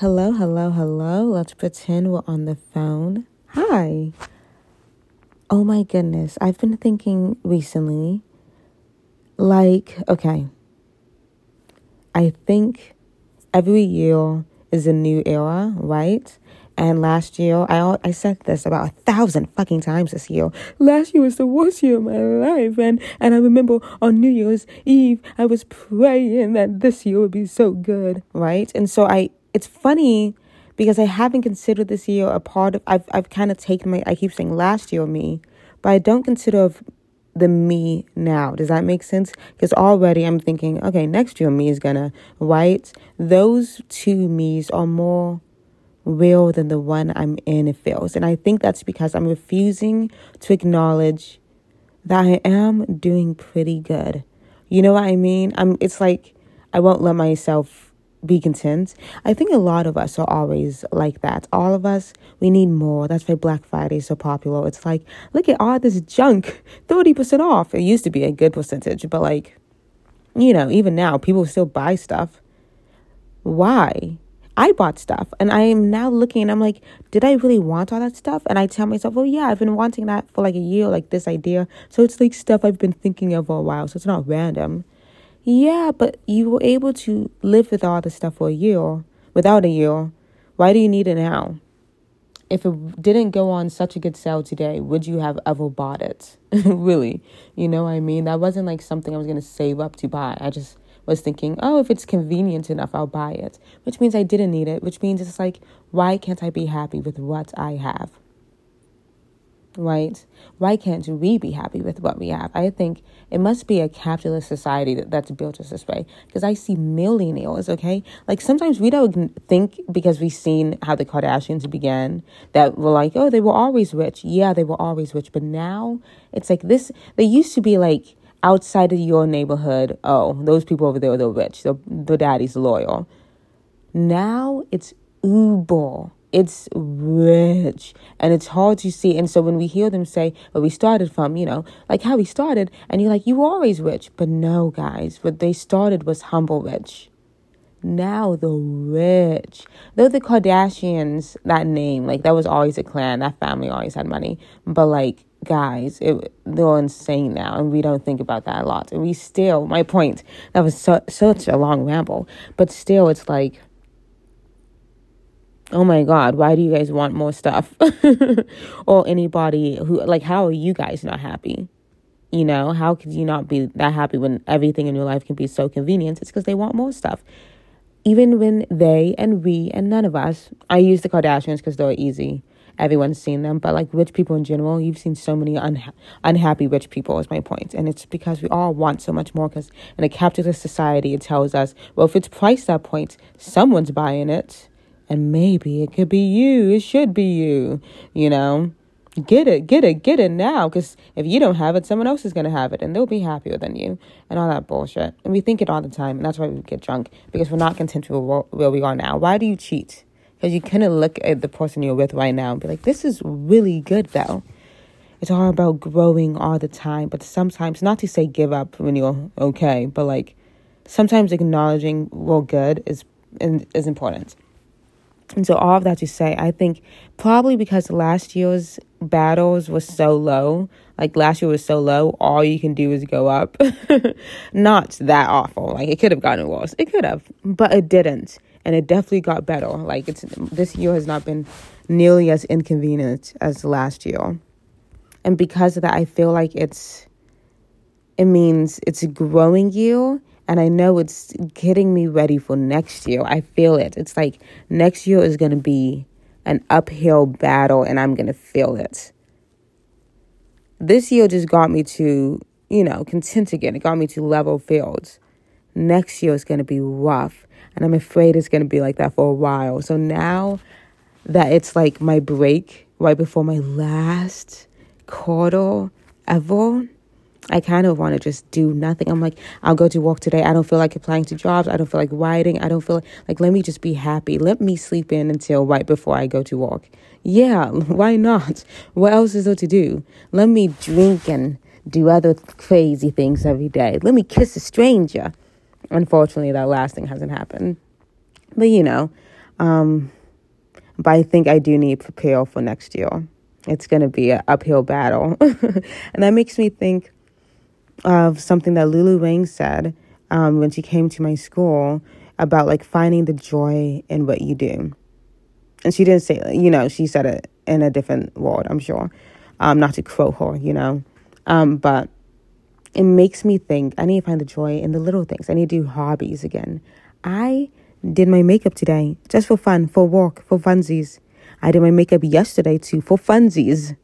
Hello, hello, hello. Let's pretend we're on the phone. Hi. Oh my goodness. I've been thinking recently, like, okay, I think every year is a new era, right? And last year, I I said this about a thousand fucking times this year. Last year was the worst year of my life, and and I remember on New Year's Eve, I was praying that this year would be so good, right? And so I, it's funny because I haven't considered this year a part of. I've I've kind of taken my. I keep saying last year me, but I don't consider the me now. Does that make sense? Because already I'm thinking, okay, next year me is gonna, right? Those two me's are more real than the one I'm in, it feels. And I think that's because I'm refusing to acknowledge that I am doing pretty good. You know what I mean? I'm it's like I won't let myself be content. I think a lot of us are always like that. All of us, we need more. That's why Black Friday is so popular. It's like, look at all this junk, 30% off. It used to be a good percentage, but like, you know, even now, people still buy stuff. Why? I bought stuff and I am now looking and I'm like, did I really want all that stuff? And I tell myself, oh yeah, I've been wanting that for like a year, like this idea. So it's like stuff I've been thinking of for a while. So it's not random. Yeah, but you were able to live with all the stuff for a year, without a year. Why do you need it now? If it didn't go on such a good sale today, would you have ever bought it? really? You know what I mean? That wasn't like something I was going to save up to buy. I just was thinking, oh, if it's convenient enough, I'll buy it, which means I didn't need it, which means it's like, why can't I be happy with what I have? Right? Why can't we be happy with what we have? I think it must be a capitalist society that, that's built us this way. Because I see millionaires, okay? Like sometimes we don't think because we've seen how the Kardashians began that we're like, oh, they were always rich. Yeah, they were always rich. But now it's like this, they used to be like, outside of your neighborhood, oh, those people over there, they're rich. The, the daddy's loyal. Now it's uber. It's rich and it's hard to see. And so when we hear them say, well, we started from, you know, like how we started, and you're like, you were always rich. But no, guys, what they started was humble rich. Now the rich. Though the Kardashians, that name, like that was always a clan, that family always had money. But like guys, it, they're insane now, and we don't think about that a lot. And we still, my point, that was su- such a long ramble, but still, it's like, oh my god, why do you guys want more stuff? or anybody who, like, how are you guys not happy? You know, how could you not be that happy when everything in your life can be so convenient? It's because they want more stuff. Even when they and we and none of us, I use the Kardashians because they're easy everyone's seen them, but like rich people in general, you've seen so many unha- unhappy rich people, is my. And it's because we all want so much more because in a capitalist society, it tells us, well, if it's priced that point, someone's buying it. And maybe it could be you. It should be you, you know? Get it, get it, get it now. Because if you don't have it, someone else is going to have it and they'll be happier than you and all that bullshit. And we think it all the time. And that's why we get drunk because we're not content with where we are now. Why do you cheat? Because you of look at the person you're with right now and be like, this is really good though. It's all about growing all the time, but sometimes, not to say give up when you're okay, but like sometimes acknowledging we're good is is important. And so all of that to say, I think probably because last year's battles was so low, like last year was so low, all you can do is go up. Not that awful. Like it could have gotten worse. It could have, but it didn't and it definitely got better. Like it's this year has not been nearly as inconvenient as last year. And because of that, I feel like it's it means it's growing year and I know it's getting me ready for next year. I feel it. It's like next year is going to be an uphill battle and I'm going to feel it. This year just got me to, you know, content again. It got me to level fields. Next year is going to be rough. And I'm afraid it's going to be like that for a while. So now that it's like my break right before my last quarter ever, I kind of want to just do nothing. I'm like, I'll go to work today. I don't feel like applying to jobs. I don't feel like writing. I don't feel like, like, let me just be happy. Let me sleep in until right before I go to work. Yeah, why not? What else is there to do? Let me drink and do other crazy things every day. Let me kiss a stranger. Unfortunately, that last thing hasn't happened. But you know, Um, but I think I do need to prepare for next year. It's going to be an uphill battle. and that makes me think of something that Lulu Wang said um, when she came to my school about like finding the joy in what you do. And she didn't say, you know, she said it in a different word, I'm sure. Um, not to quote her, you know. Um, but it makes me think I need to find the joy in the little things. I need to do hobbies again. I did my makeup today just for fun, for work, for funsies. I did my makeup yesterday too for funsies.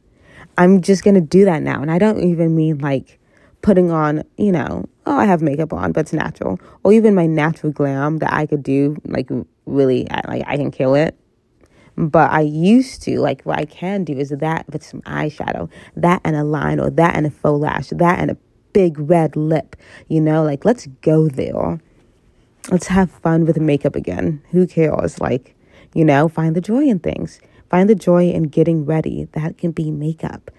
I'm just to do that now. And I don't even mean like putting on, you know, oh, I have makeup on, but it's natural. Or even my natural glam that I could do, like, really, like, I can kill it. But I used to, like, what I can do is that with some eyeshadow, that and a line, or that and a faux lash, that and a big red lip, you know, like, let's go there. Let's have fun with makeup again. Who cares? Like, you know, find the joy in things. Find the joy in getting ready. That can be makeup.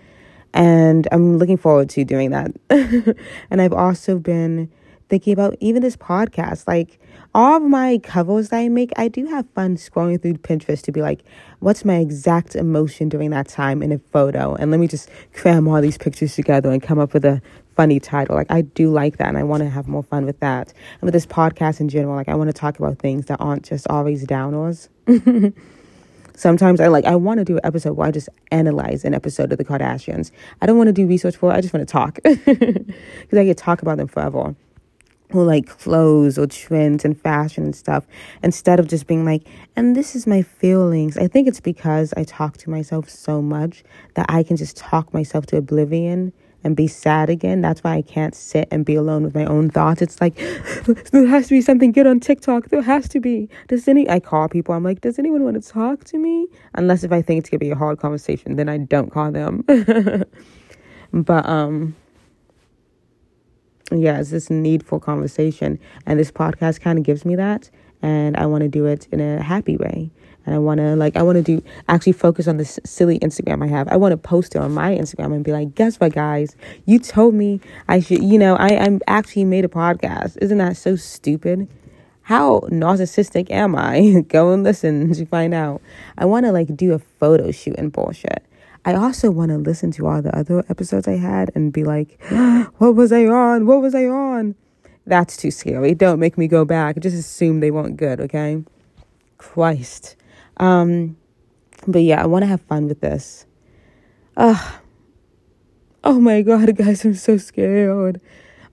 And I'm looking forward to doing that. and I've also been thinking about even this podcast. Like all of my covers that I make, I do have fun scrolling through Pinterest to be like, what's my exact emotion during that time in a photo? And let me just cram all these pictures together and come up with a funny title. Like I do like that and I want to have more fun with that. And with this podcast in general, like I want to talk about things that aren't just always downers. Sometimes I like I want to do an episode where I just analyze an episode of the Kardashians. I don't want to do research for it. I just want to talk because I could talk about them forever. Or like clothes or trends and fashion and stuff instead of just being like, and this is my feelings. I think it's because I talk to myself so much that I can just talk myself to oblivion and be sad again. That's why I can't sit and be alone with my own thoughts. It's like there has to be something good on TikTok. There has to be. Does any I call people, I'm like, does anyone want to talk to me? Unless if I think it's gonna be a hard conversation, then I don't call them. but um yeah, it's this need for conversation. And this podcast kind of gives me that. And I want to do it in a happy way and I want to like I want to do actually focus on this silly Instagram I have. I want to post it on my Instagram and be like, guess what, guys? You told me I should. You know, I I'm actually made a podcast. Isn't that so stupid? How narcissistic am I? Go and listen to find out. I want to like do a photo shoot and bullshit. I also want to listen to all the other episodes I had and be like, what was I on? What was I on? That's too scary. Don't make me go back. Just assume they weren't good, okay? Christ. Um, but yeah, I want to have fun with this. Uh, oh my god, guys, I'm so scared.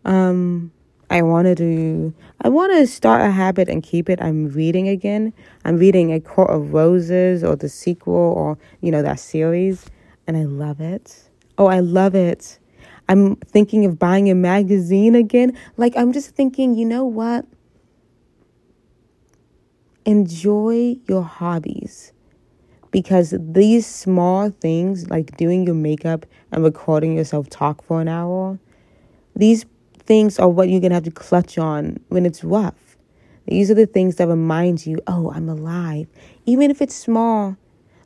Um, I wanted to do I want to start a habit and keep it. I'm reading again. I'm reading A Court of Roses or the sequel or you know that series and I love it. Oh, I love it. I'm thinking of buying a magazine again. Like I'm just thinking, you know what? Enjoy your hobbies because these small things like doing your makeup and recording yourself talk for an hour these things are what you're going to have to clutch on when it's rough these are the things that remind you oh i'm alive even if it's small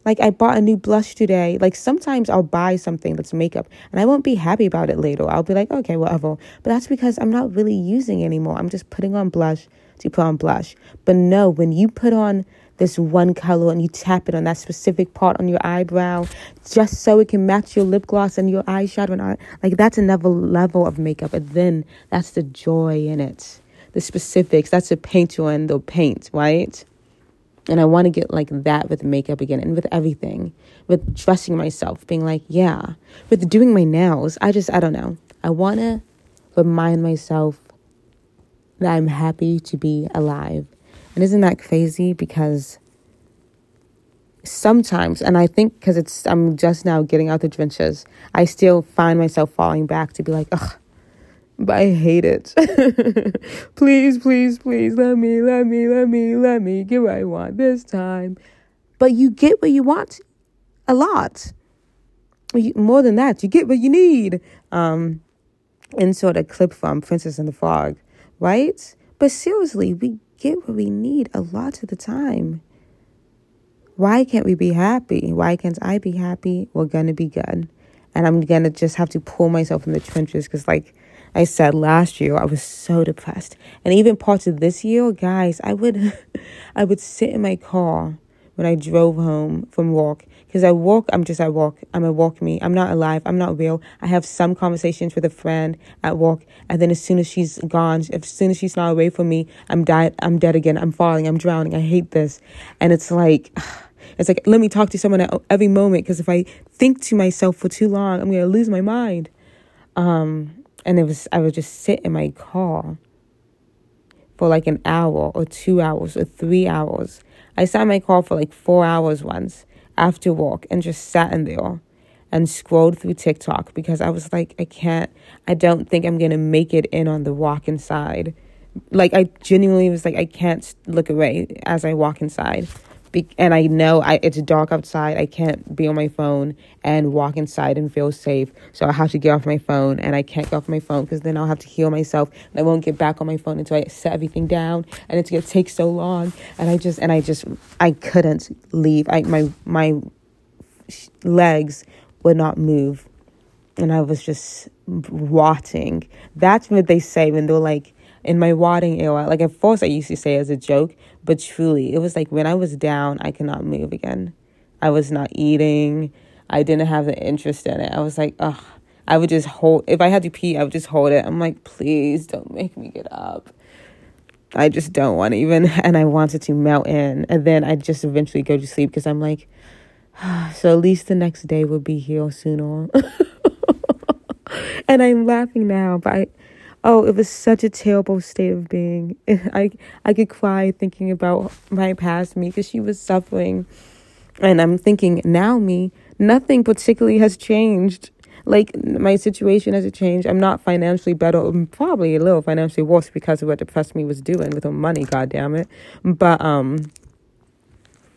like I bought a new blush today. Like sometimes I'll buy something that's makeup and I won't be happy about it later. I'll be like, okay, whatever. But that's because I'm not really using anymore. I'm just putting on blush to put on blush. But no, when you put on this one color and you tap it on that specific part on your eyebrow just so it can match your lip gloss and your eyeshadow and eye, like that's another level of makeup. And then that's the joy in it. The specifics, that's the painter and the paint, right? And I want to get like that with makeup again and with everything, with dressing myself, being like, yeah, with doing my nails. I just, I don't know. I want to remind myself that I'm happy to be alive. And isn't that crazy? Because sometimes, and I think because it's, I'm just now getting out the trenches, I still find myself falling back to be like, ugh, but I hate it. please, please, please, let me, let me, let me, let me get what I want this time. But you get what you want a lot. more than that, you get what you need. Um, insert a clip from Princess and the Frog right? But seriously, we get what we need a lot of the time. Why can't we be happy? Why can't I be happy? We're gonna be good. And I'm gonna just have to pull myself from the trenches because, like, I said last year I was so depressed. And even parts of this year, guys, I would I would sit in my car when I drove home from work because I walk, I'm just at work. I'm a walk me. I'm not alive. I'm not real. I have some conversations with a friend at work, and then as soon as she's gone, as soon as she's not away from me, I'm dead. I'm dead again. I'm falling. I'm drowning. I hate this, and it's like. It's like, let me talk to someone at every moment because if I think to myself for too long, I'm going to lose my mind. Um, and it was, I would just sit in my car for like an hour or two hours or three hours. I sat in my car for like four hours once after work and just sat in there and scrolled through TikTok because I was like, I can't, I don't think I'm to make it in on the walk inside. Like, I genuinely was like, I can't look away as I walk inside. Be- and I know I, it's dark outside. I can't be on my phone and walk inside and feel safe. So I have to get off my phone, and I can't get off my phone because then I'll have to heal myself, and I won't get back on my phone until I set everything down, and it's gonna take so long. And I just and I just I couldn't leave. I my my legs would not move, and I was just rotting. That's what they say when they're like in my wadding era. Like at first, I used to say as a joke, but truly, it was like when I was down, I could not move again. I was not eating. I didn't have the interest in it. I was like, ugh. I would just hold. If I had to pee, I would just hold it. I'm like, please don't make me get up. I just don't want to even. And I wanted to melt in, and then I just eventually go to sleep because I'm like, ah, so at least the next day will be here sooner. and I'm laughing now, but I, oh, it was such a terrible state of being. I I could cry thinking about my past me because she was suffering, and I'm thinking now me, nothing particularly has changed. Like my situation hasn't changed. I'm not financially better. I'm probably a little financially worse because of what depressed me was doing with her money. God damn it! But um,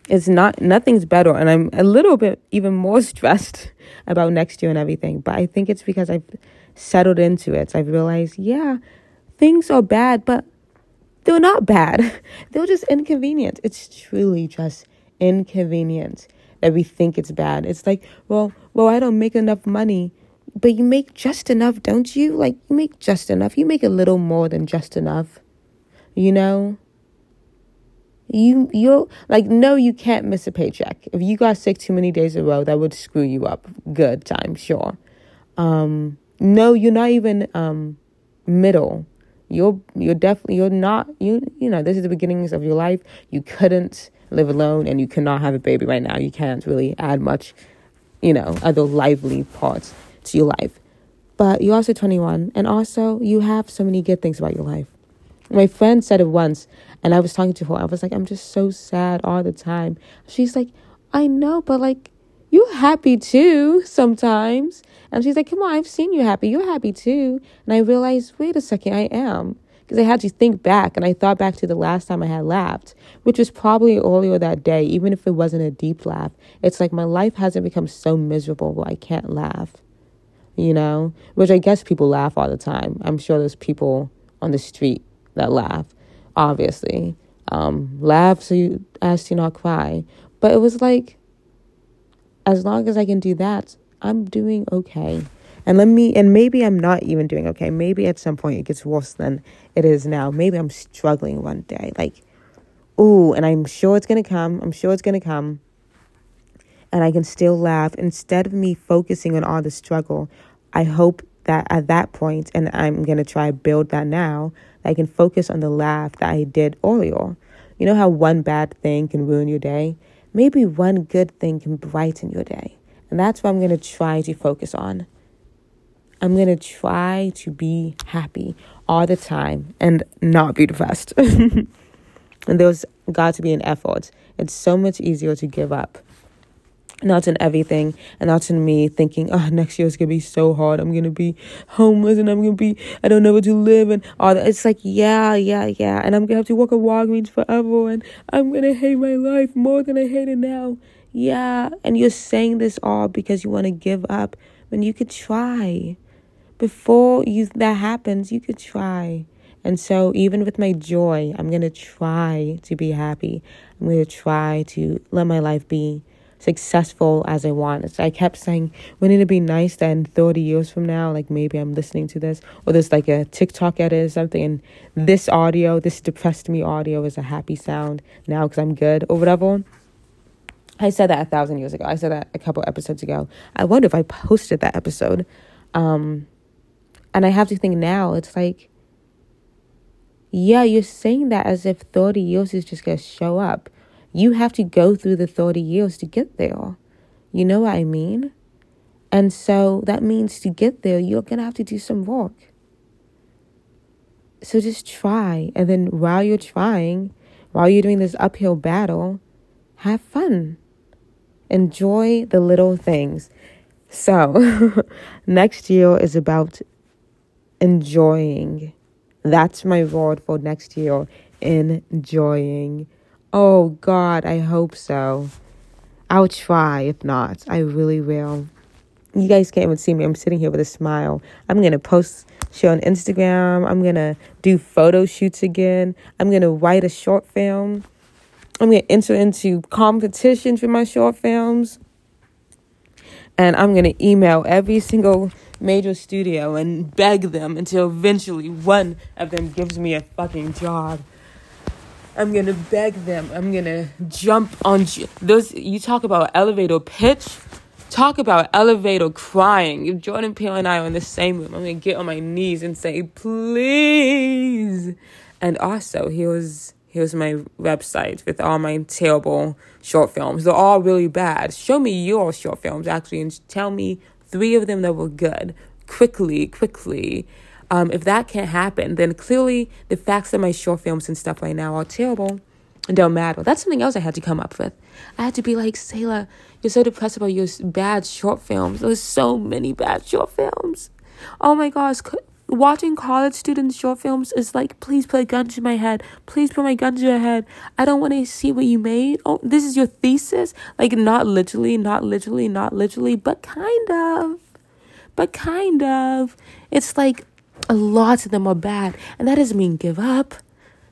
it's not nothing's better, and I'm a little bit even more stressed about next year and everything. But I think it's because I've settled into it. I've realized, yeah, things are bad, but they're not bad. they're just inconvenient. It's truly just inconvenient that we think it's bad. It's like, well, well, I don't make enough money, but you make just enough, don't you? Like you make just enough. You make a little more than just enough. You know? You you like no you can't miss a paycheck. If you got sick too many days in a row, that would screw you up. Good time, sure. Um no, you're not even um, middle. You're you're definitely you're not you you know this is the beginnings of your life. You couldn't live alone, and you cannot have a baby right now. You can't really add much, you know, other lively parts to your life. But you're also 21, and also you have so many good things about your life. My friend said it once, and I was talking to her. I was like, I'm just so sad all the time. She's like, I know, but like you're happy too sometimes. And she's like, Come on, I've seen you happy. You're happy too. And I realized, wait a second, I am. Because I had to think back and I thought back to the last time I had laughed, which was probably earlier that day, even if it wasn't a deep laugh. It's like my life hasn't become so miserable where I can't laugh, you know? Which I guess people laugh all the time. I'm sure there's people on the street that laugh, obviously. Um, laugh so you as to not cry. But it was like, as long as I can do that, I'm doing okay. And let me, and maybe I'm not even doing okay. Maybe at some point it gets worse than it is now. Maybe I'm struggling one day. Like, ooh, and I'm sure it's going to come. I'm sure it's going to come. And I can still laugh. Instead of me focusing on all the struggle, I hope that at that point, and I'm going to try build that now, that I can focus on the laugh that I did earlier. You know how one bad thing can ruin your day? Maybe one good thing can brighten your day. And that's what I'm going to try to focus on. I'm going to try to be happy all the time and not be depressed. and there's got to be an effort. It's so much easier to give up. Not in everything, and not in me thinking, oh, next year is gonna be so hard. I'm gonna be homeless, and I'm gonna be, I don't know where to live, and all that. It's like, yeah, yeah, yeah, and I'm gonna have to work at Walgreens forever, and I'm gonna hate my life more than I hate it now. Yeah, and you're saying this all because you want to give up when you could try. Before you that happens, you could try. And so even with my joy, I'm going to try to be happy. I'm going to try to let my life be successful as I want. It's, I kept saying, wouldn't it be nice then 30 years from now, like maybe I'm listening to this, or there's like a TikTok edit or something, and this audio, this depressed me audio is a happy sound now because I'm good or whatever. I said that a thousand years ago. I said that a couple episodes ago. I wonder if I posted that episode. Um, and I have to think now, it's like, yeah, you're saying that as if 30 years is just going to show up. You have to go through the 30 years to get there. You know what I mean? And so that means to get there, you're going to have to do some work. So just try. And then while you're trying, while you're doing this uphill battle, have fun. Enjoy the little things. So, next year is about enjoying. That's my word for next year. Enjoying. Oh God, I hope so. I'll try. If not, I really will. You guys can't even see me. I'm sitting here with a smile. I'm gonna post shit on Instagram. I'm gonna do photo shoots again. I'm gonna write a short film. I'm gonna enter into competitions for my short films. And I'm gonna email every single major studio and beg them until eventually one of them gives me a fucking job. I'm gonna beg them. I'm gonna jump on those. You talk about elevator pitch. Talk about elevator crying. If Jordan Peele and I are in the same room, I'm gonna get on my knees and say, please. And also, here's here's my website with all my terrible short films. They're all really bad. Show me your short films actually, and tell me three of them that were good quickly, quickly. Um, if that can't happen, then clearly the facts of my short films and stuff right now are terrible and don't matter. That's something else I had to come up with. I had to be like, Selah, you're so depressed about your bad short films. There's so many bad short films. Oh my gosh, watching college students short films is like please put a gun to my head please put my gun to your head i don't want to see what you made oh this is your thesis like not literally not literally not literally but kind of but kind of it's like a lot of them are bad and that doesn't mean give up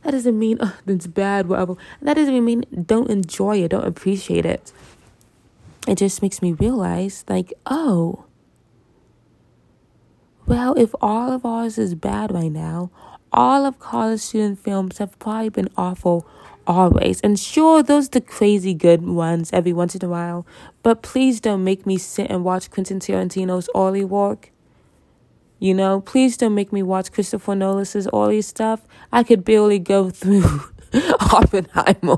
that doesn't mean oh, it's bad whatever that doesn't mean don't enjoy it don't appreciate it it just makes me realize like oh well, if all of ours is bad right now, all of college student films have probably been awful always. And sure, those are the crazy good ones every once in a while. But please don't make me sit and watch Quentin Tarantino's early work. You know, please don't make me watch Christopher Nolan's early stuff. I could barely go through Oppenheimer.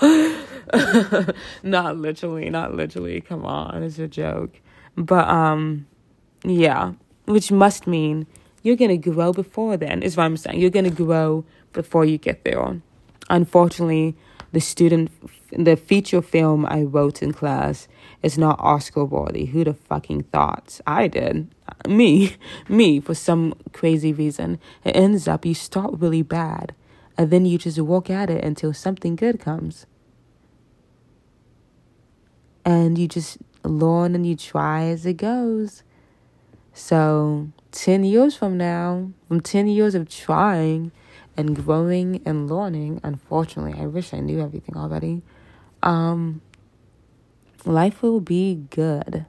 not literally, not literally. Come on, it's a joke. But um, yeah which must mean you're going to grow before then, is what I'm saying. You're going to grow before you get there. Unfortunately, the student, the feature film I wrote in class is not Oscar worthy. Who the fucking thought? I did. Me. Me, for some crazy reason. It ends up you start really bad, and then you just work at it until something good comes. And you just learn and you try as it goes. So, 10 years from now, from 10 years of trying and growing and learning, unfortunately, I wish I knew everything already. Um, life will be good.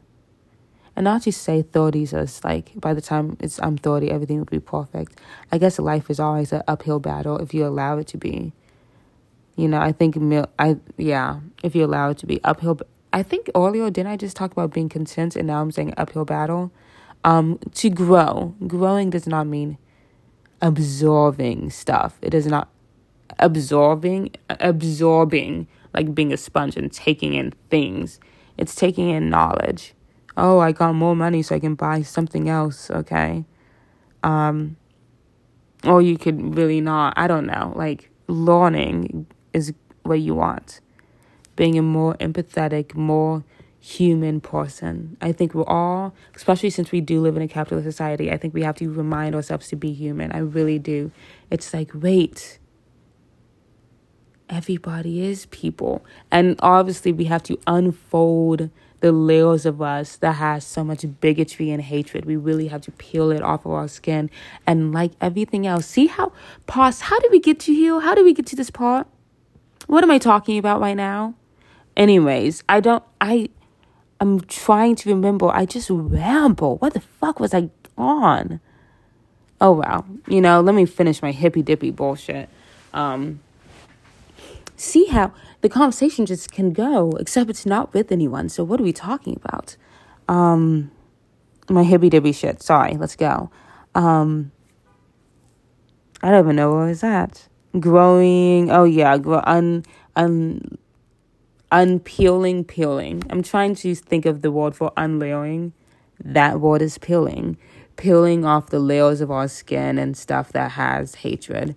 And not to say 30s is like by the time it's I'm 30, everything will be perfect. I guess life is always an uphill battle if you allow it to be. You know, I think I yeah, if you allow it to be uphill. I think earlier didn't I just talk about being content, and now I'm saying uphill battle um, to grow. Growing does not mean absorbing stuff. It is not absorbing, absorbing, like being a sponge and taking in things. It's taking in knowledge. Oh, I got more money so I can buy something else, okay? Um, or you could really not, I don't know, like learning is what you want. Being a more empathetic, more human person. I think we're all, especially since we do live in a capitalist society, I think we have to remind ourselves to be human. I really do. It's like, wait, everybody is people. And obviously, we have to unfold the layers of us that has so much bigotry and hatred. We really have to peel it off of our skin. And like everything else, see how, pause, how did we get to here? How did we get to this part? What am I talking about right now? Anyways, I don't I I'm trying to remember. I just ramble. What the fuck was I on? Oh wow. You know, let me finish my hippy dippy bullshit. Um see how the conversation just can go, except it's not with anyone. So what are we talking about? Um my hippy dippy shit. Sorry, let's go. Um I don't even know where was that. Growing oh yeah, grow un un unpeeling, peeling. I'm trying to think of the word for unlayering. That word is peeling. Peeling off the layers of our skin and stuff that has hatred.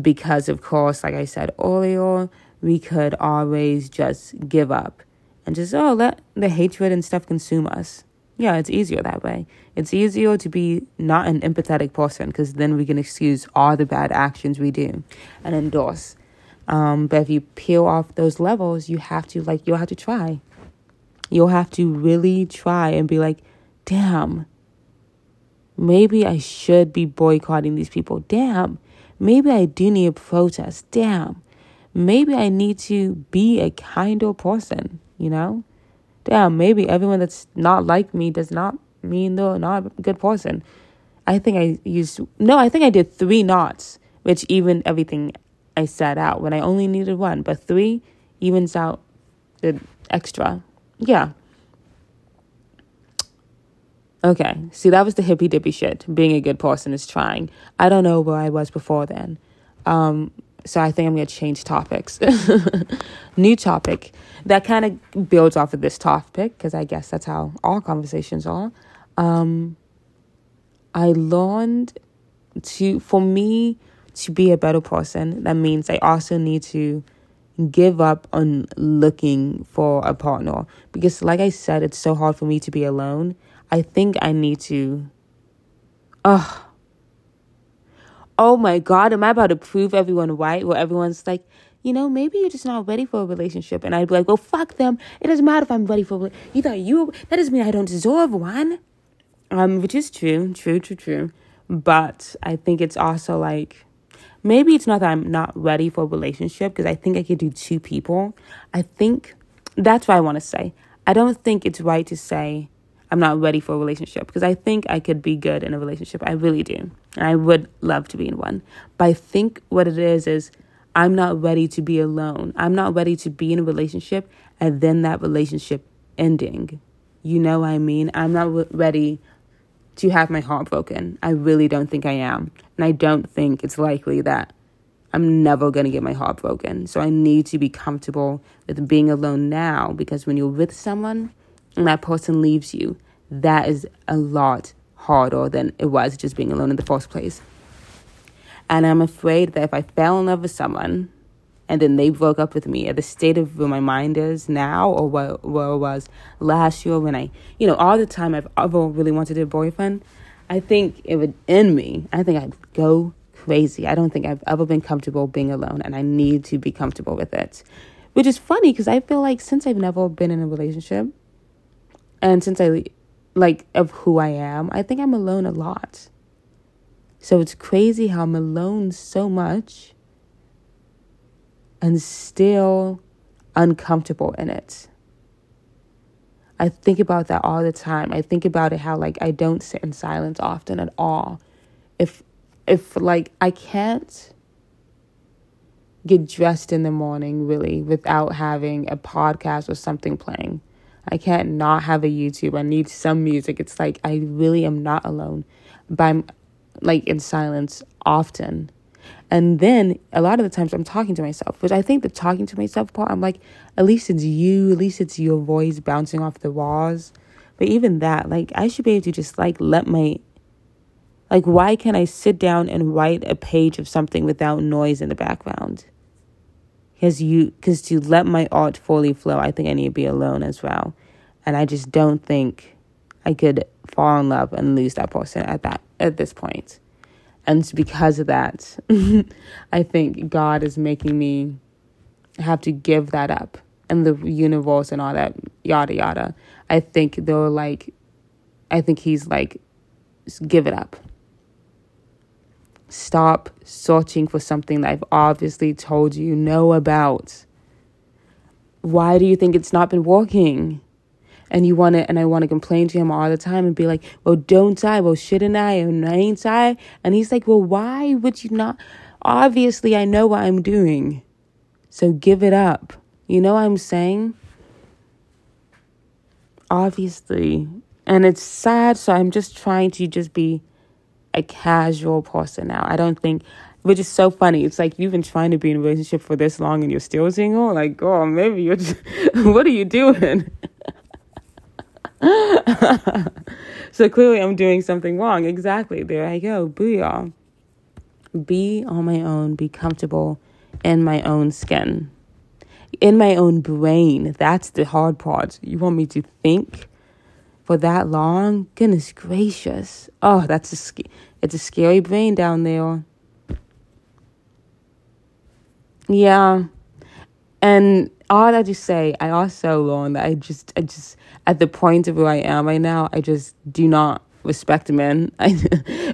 Because, of course, like I said earlier, we could always just give up and just, oh, let the hatred and stuff consume us. Yeah, it's easier that way. It's easier to be not an empathetic person because then we can excuse all the bad actions we do and endorse um, but if you peel off those levels, you have to like you'll have to try. You'll have to really try and be like, damn, maybe I should be boycotting these people. Damn, maybe I do need a protest. Damn, maybe I need to be a kinder person, you know? Damn, maybe everyone that's not like me does not mean they're not a good person. I think I used, no, I think I did three knots, which even everything I set out when I only needed one, but three evens out the extra. Yeah. Okay, see, that was the hippy dippy shit. Being a good person is trying. I don't know where I was before then. Um, so I think I'm going to change topics. New topic that kind of builds off of this topic because I guess that's how all conversations are. Um, I learned to, for me, to be a better person, that means I also need to give up on looking for a partner because like I said it's so hard for me to be alone. I think I need to Oh. Oh my god, am I about to prove everyone right where everyone's like, you know, maybe you're just not ready for a relationship and I'd be like, "Well, fuck them. It doesn't matter if I'm ready for You thought you that doesn't mean I don't deserve one." Um which is true, true, true, true. But I think it's also like maybe it's not that I'm not ready for a relationship because I think I could do two people. I think that's what I want to say. I don't think it's right to say I'm not ready for a relationship because I think I could be good in a relationship. I really do. And I would love to be in one. But I think what it is is I'm not ready to be alone. I'm not ready to be in a relationship and then that relationship ending. You know what I mean? I'm not ready to have my heart broken. I really don't think I am. And I don't think it's likely that I'm never going to get my heart broken. So I need to be comfortable with being alone now because when you're with someone and that person leaves you, that is a lot harder than it was just being alone in the first place. And I'm afraid that if I fell in love with someone and then they broke up with me at the state of where my mind is now or where, where it was last year when I, you know, all the time I've ever really wanted a boyfriend, I think it would end me. I think I'd go crazy. I don't think I've ever been comfortable being alone and I need to be comfortable with it. Which is funny because I feel like since I've never been in a relationship and since I, like, of who I am, I think I'm alone a lot. So it's crazy how I'm alone so much and still uncomfortable in it. I think about that all the time. I think about it how like I don't sit in silence often at all. If if like I can't get dressed in the morning really without having a podcast or something playing. I can't not have a YouTube. I need some music. It's like I really am not alone. But I'm like in silence often. And then a lot of the times I'm talking to myself, which I think the talking to myself part, I'm like, at least it's you, at least it's your voice bouncing off the walls. But even that, like, I should be able to just like let my, like, why can't I sit down and write a page of something without noise in the background? Because you, because to let my art fully flow, I think I need to be alone as well. And I just don't think I could fall in love and lose that person at that, at this. And because of that, I think God is making me have to give that up and the universe and all that, yada, yada. I think they're like, I think He's like, give it up. Stop searching for something that I've obviously told you know about. why do you think it's not been working? And you want to, and I want to complain to him all the time and be like, well, don't I? Well, shouldn't I? And ain't I? And he's like, well, why would you not? Obviously, I know what I'm doing. So give it up. You know what I'm saying? Obviously. And it's sad, so I'm just trying to just be a casual person now. I don't think which is so funny. It's like you've been trying to be in a relationship for this long and you're still single. Like, oh, maybe you're. Just, what are you doing? so clearly, I'm doing something wrong. Exactly. There I go. Booyah. Be on my own. Be comfortable in my own skin, in my own brain. That's the hard part. You want me to think for that long? Goodness gracious. Oh, that's a it's a scary brain down there. Yeah. And all that to say, I also learned that I just, I just, at the point of where I am right now, I just do not respect men, I,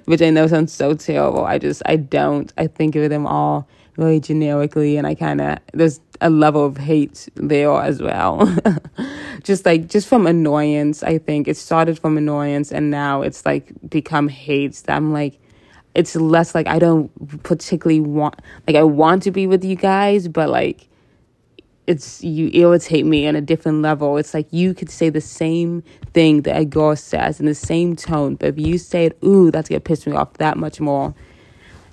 which I know sounds so terrible. I just, I don't. I think of them all really generically, and I kind of, there's a level of hate there as well. just like, just from annoyance, I think. It started from annoyance, and now it's like become hate that I'm like, it's less like I don't particularly want like I want to be with you guys, but like it's you irritate me on a different level. It's like you could say the same thing that a girl says in the same tone, but if you say it, ooh, that's gonna piss me off that much more.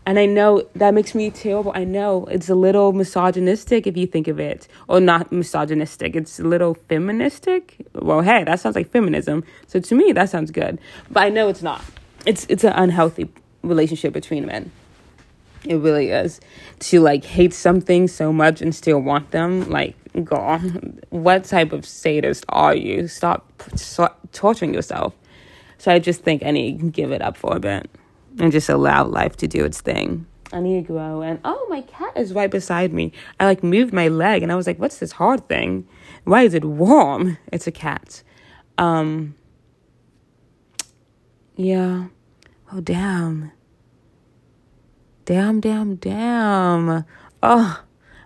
And I know that makes me terrible. I know it's a little misogynistic if you think of it, or not misogynistic. It's a little feministic. Well, hey, that sounds like feminism. So to me, that sounds good. But I know it's not. It's it's an unhealthy relationship between men. It really is. To like hate something so much and still want them, like, girl, what type of sadist are you? Stop, stop torturing yourself. So I just think I need to give it up for a bit and just allow life to do its thing. I need to grow. And oh, my cat is right beside me. I like moved my leg and I was like, what's this hard thing? Why is it warm? It's a cat. Um, yeah. Oh, damn. Damn, damn, damn. Oh,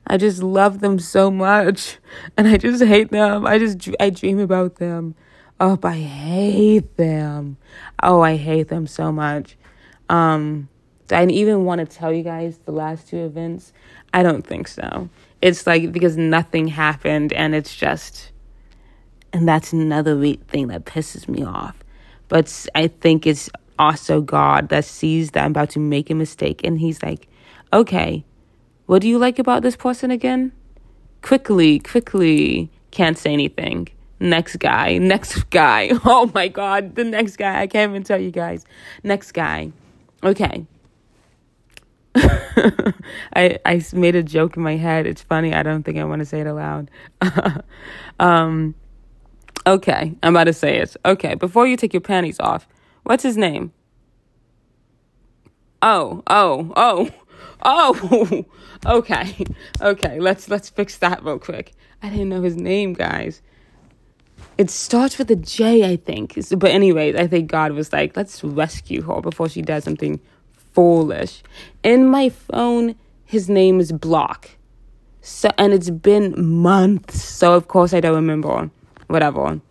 I just love them so much. And I just hate them. I just, I dream about them. Oh, I hate them. Oh, I hate them so much. Um, I even want to tell you guys the last two events? I don't think so. It's like because nothing happened and it's just, and that's another thing that pisses me off. But I think it's also God that sees that I'm about to make a mistake. And He's like, okay, what do you like about this person again? Quickly, quickly, can't say anything. Next guy, next guy. Oh my God, the next guy. I can't even tell you guys. Next guy. Okay. I I made a joke in my head. It's funny. I don't think I want to say it aloud. um, okay, I'm about to say it. Okay, before you take your panties off, What's his name? Oh, oh, oh, oh. okay, okay. Let's let's fix that real quick. I didn't know his name, guys. It starts with a J, I think. But anyways, I think God was like, let's rescue her before she does something foolish. In my phone, his name is Block. So and it's been months, so of course I don't remember. Whatever.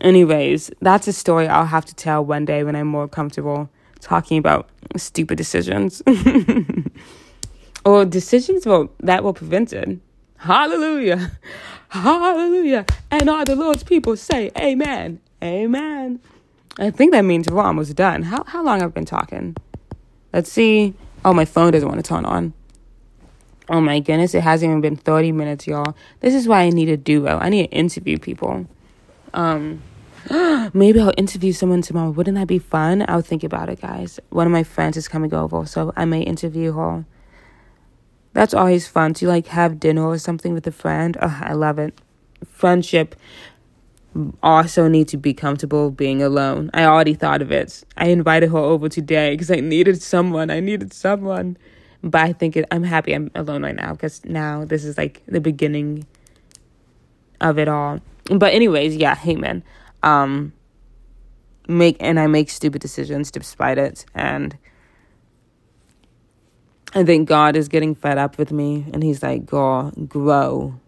Anyways, that's a story I'll have to tell one day when I'm more comfortable talking about stupid decisions. or decisions well, that were prevented. Hallelujah. Hallelujah. And all the Lord's people say, Amen. Amen. I think that means we're almost done. How how long have I been talking? Let's see. Oh, my phone doesn't want to turn on. Oh my goodness, it hasn't even been 30 minutes, y'all. This is why I need a duo. I need to interview people. Um, maybe I'll interview someone tomorrow. Wouldn't that be fun? I'll think about it, guys. One of my friends is coming over, so I may interview her. That's always fun to like have dinner or something with a friend. Oh, I love it. Friendship also need to be comfortable being alone. I already thought of it. I invited her over today because I needed someone. I needed someone. But I think it, I'm happy I'm alone right now because now this is like the beginning of it all. But anyways, yeah, hey man. Um make and I make stupid decisions despite it and I think God is getting fed up with me and he's like, "Girl, grow.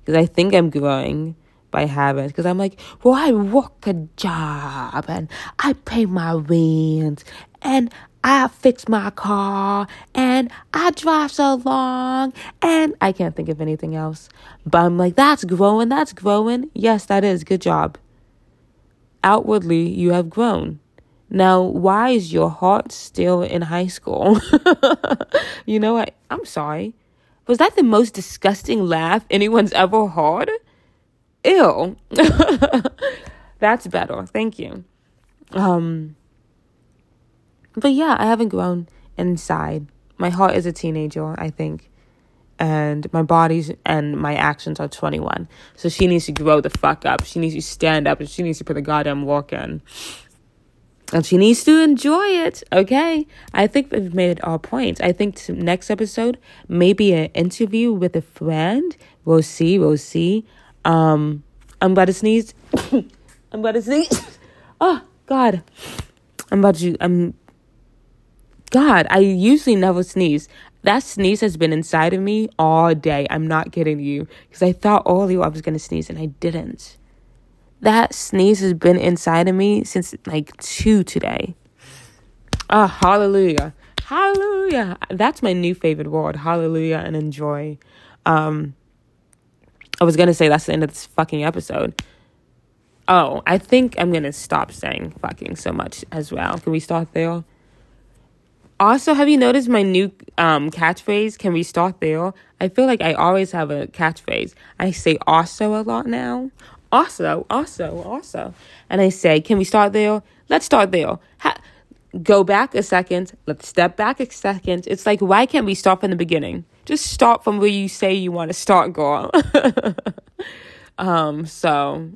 because I think I'm growing by habit because I'm like, well, I work a job and I pay my rent and I fix my car and I drive so long and I can't think of anything else. But I'm like, that's growing, that's growing. Yes, that is. Good job. Outwardly, you have grown. Now, why is your heart still in high school? you know what? I'm sorry. Was that the most disgusting laugh anyone's ever heard? Ew. That's better. Thank you. Um but yeah, I haven't grown inside. My heart is a teenager, I think. And my body's and my actions are 21. So she needs to grow the fuck up. She needs to stand up and she needs to put the goddamn work in. And she needs to enjoy it, okay? I think we've made our point. I think next episode, maybe an interview with a friend. We'll see, we'll see. Um, I'm about to sneeze. I'm about to sneeze. oh, God. I'm about to, I'm, God, I usually never sneeze. That sneeze has been inside of me all day. I'm not kidding you. Because I thought earlier I was going to sneeze and I didn't. That sneeze has been inside of me since like two today. Oh, hallelujah. Hallelujah. That's my new favorite word. Hallelujah and enjoy. Um, I was gonna say that's the end of this fucking episode. Oh, I think I'm gonna stop saying fucking so much as well. Can we start there? Also, have you noticed my new um, catchphrase? Can we start there? I feel like I always have a catchphrase. I say also a lot now. Also, also, also. And I say, can we start there? Let's start there. Ha- go back a second. Let's step back a second. It's like, why can't we start from the beginning? Just start from where you say you want to start, girl. um, so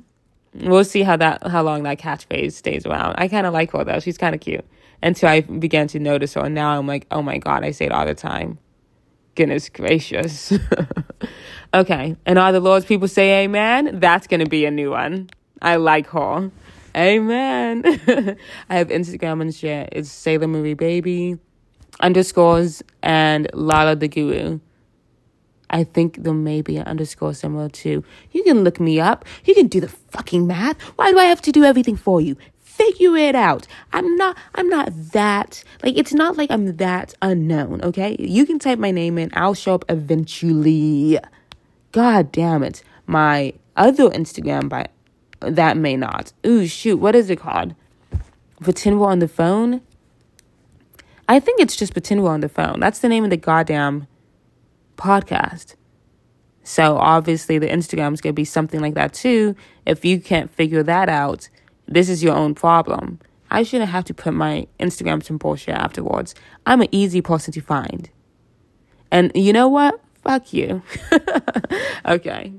we'll see how that how long that catchphrase stays around. I kind of like her though; she's kind of cute. Until I began to notice her, and now I'm like, oh my god, I say it all the time. Goodness gracious. okay, and all the Lord's people say Amen. That's gonna be a new one. I like her. Amen. I have Instagram and shit. It's Sailor Movie Baby underscores and Lala the Guru. I think there may be an underscore similar too. You can look me up. You can do the fucking math. Why do I have to do everything for you? Figure it out. I'm not I'm not that like it's not like I'm that unknown, okay? You can type my name in. I'll show up eventually. God damn it. My other Instagram by that may not. Ooh shoot, what is it called? We're on the phone? I think it's just we're on the phone. That's the name of the goddamn podcast. So obviously the Instagram's gonna be something like that too. If you can't figure that out, this is your own problem. I shouldn't have to put my Instagram some bullshit afterwards. I'm an easy person to find. And you know what? Fuck you. okay.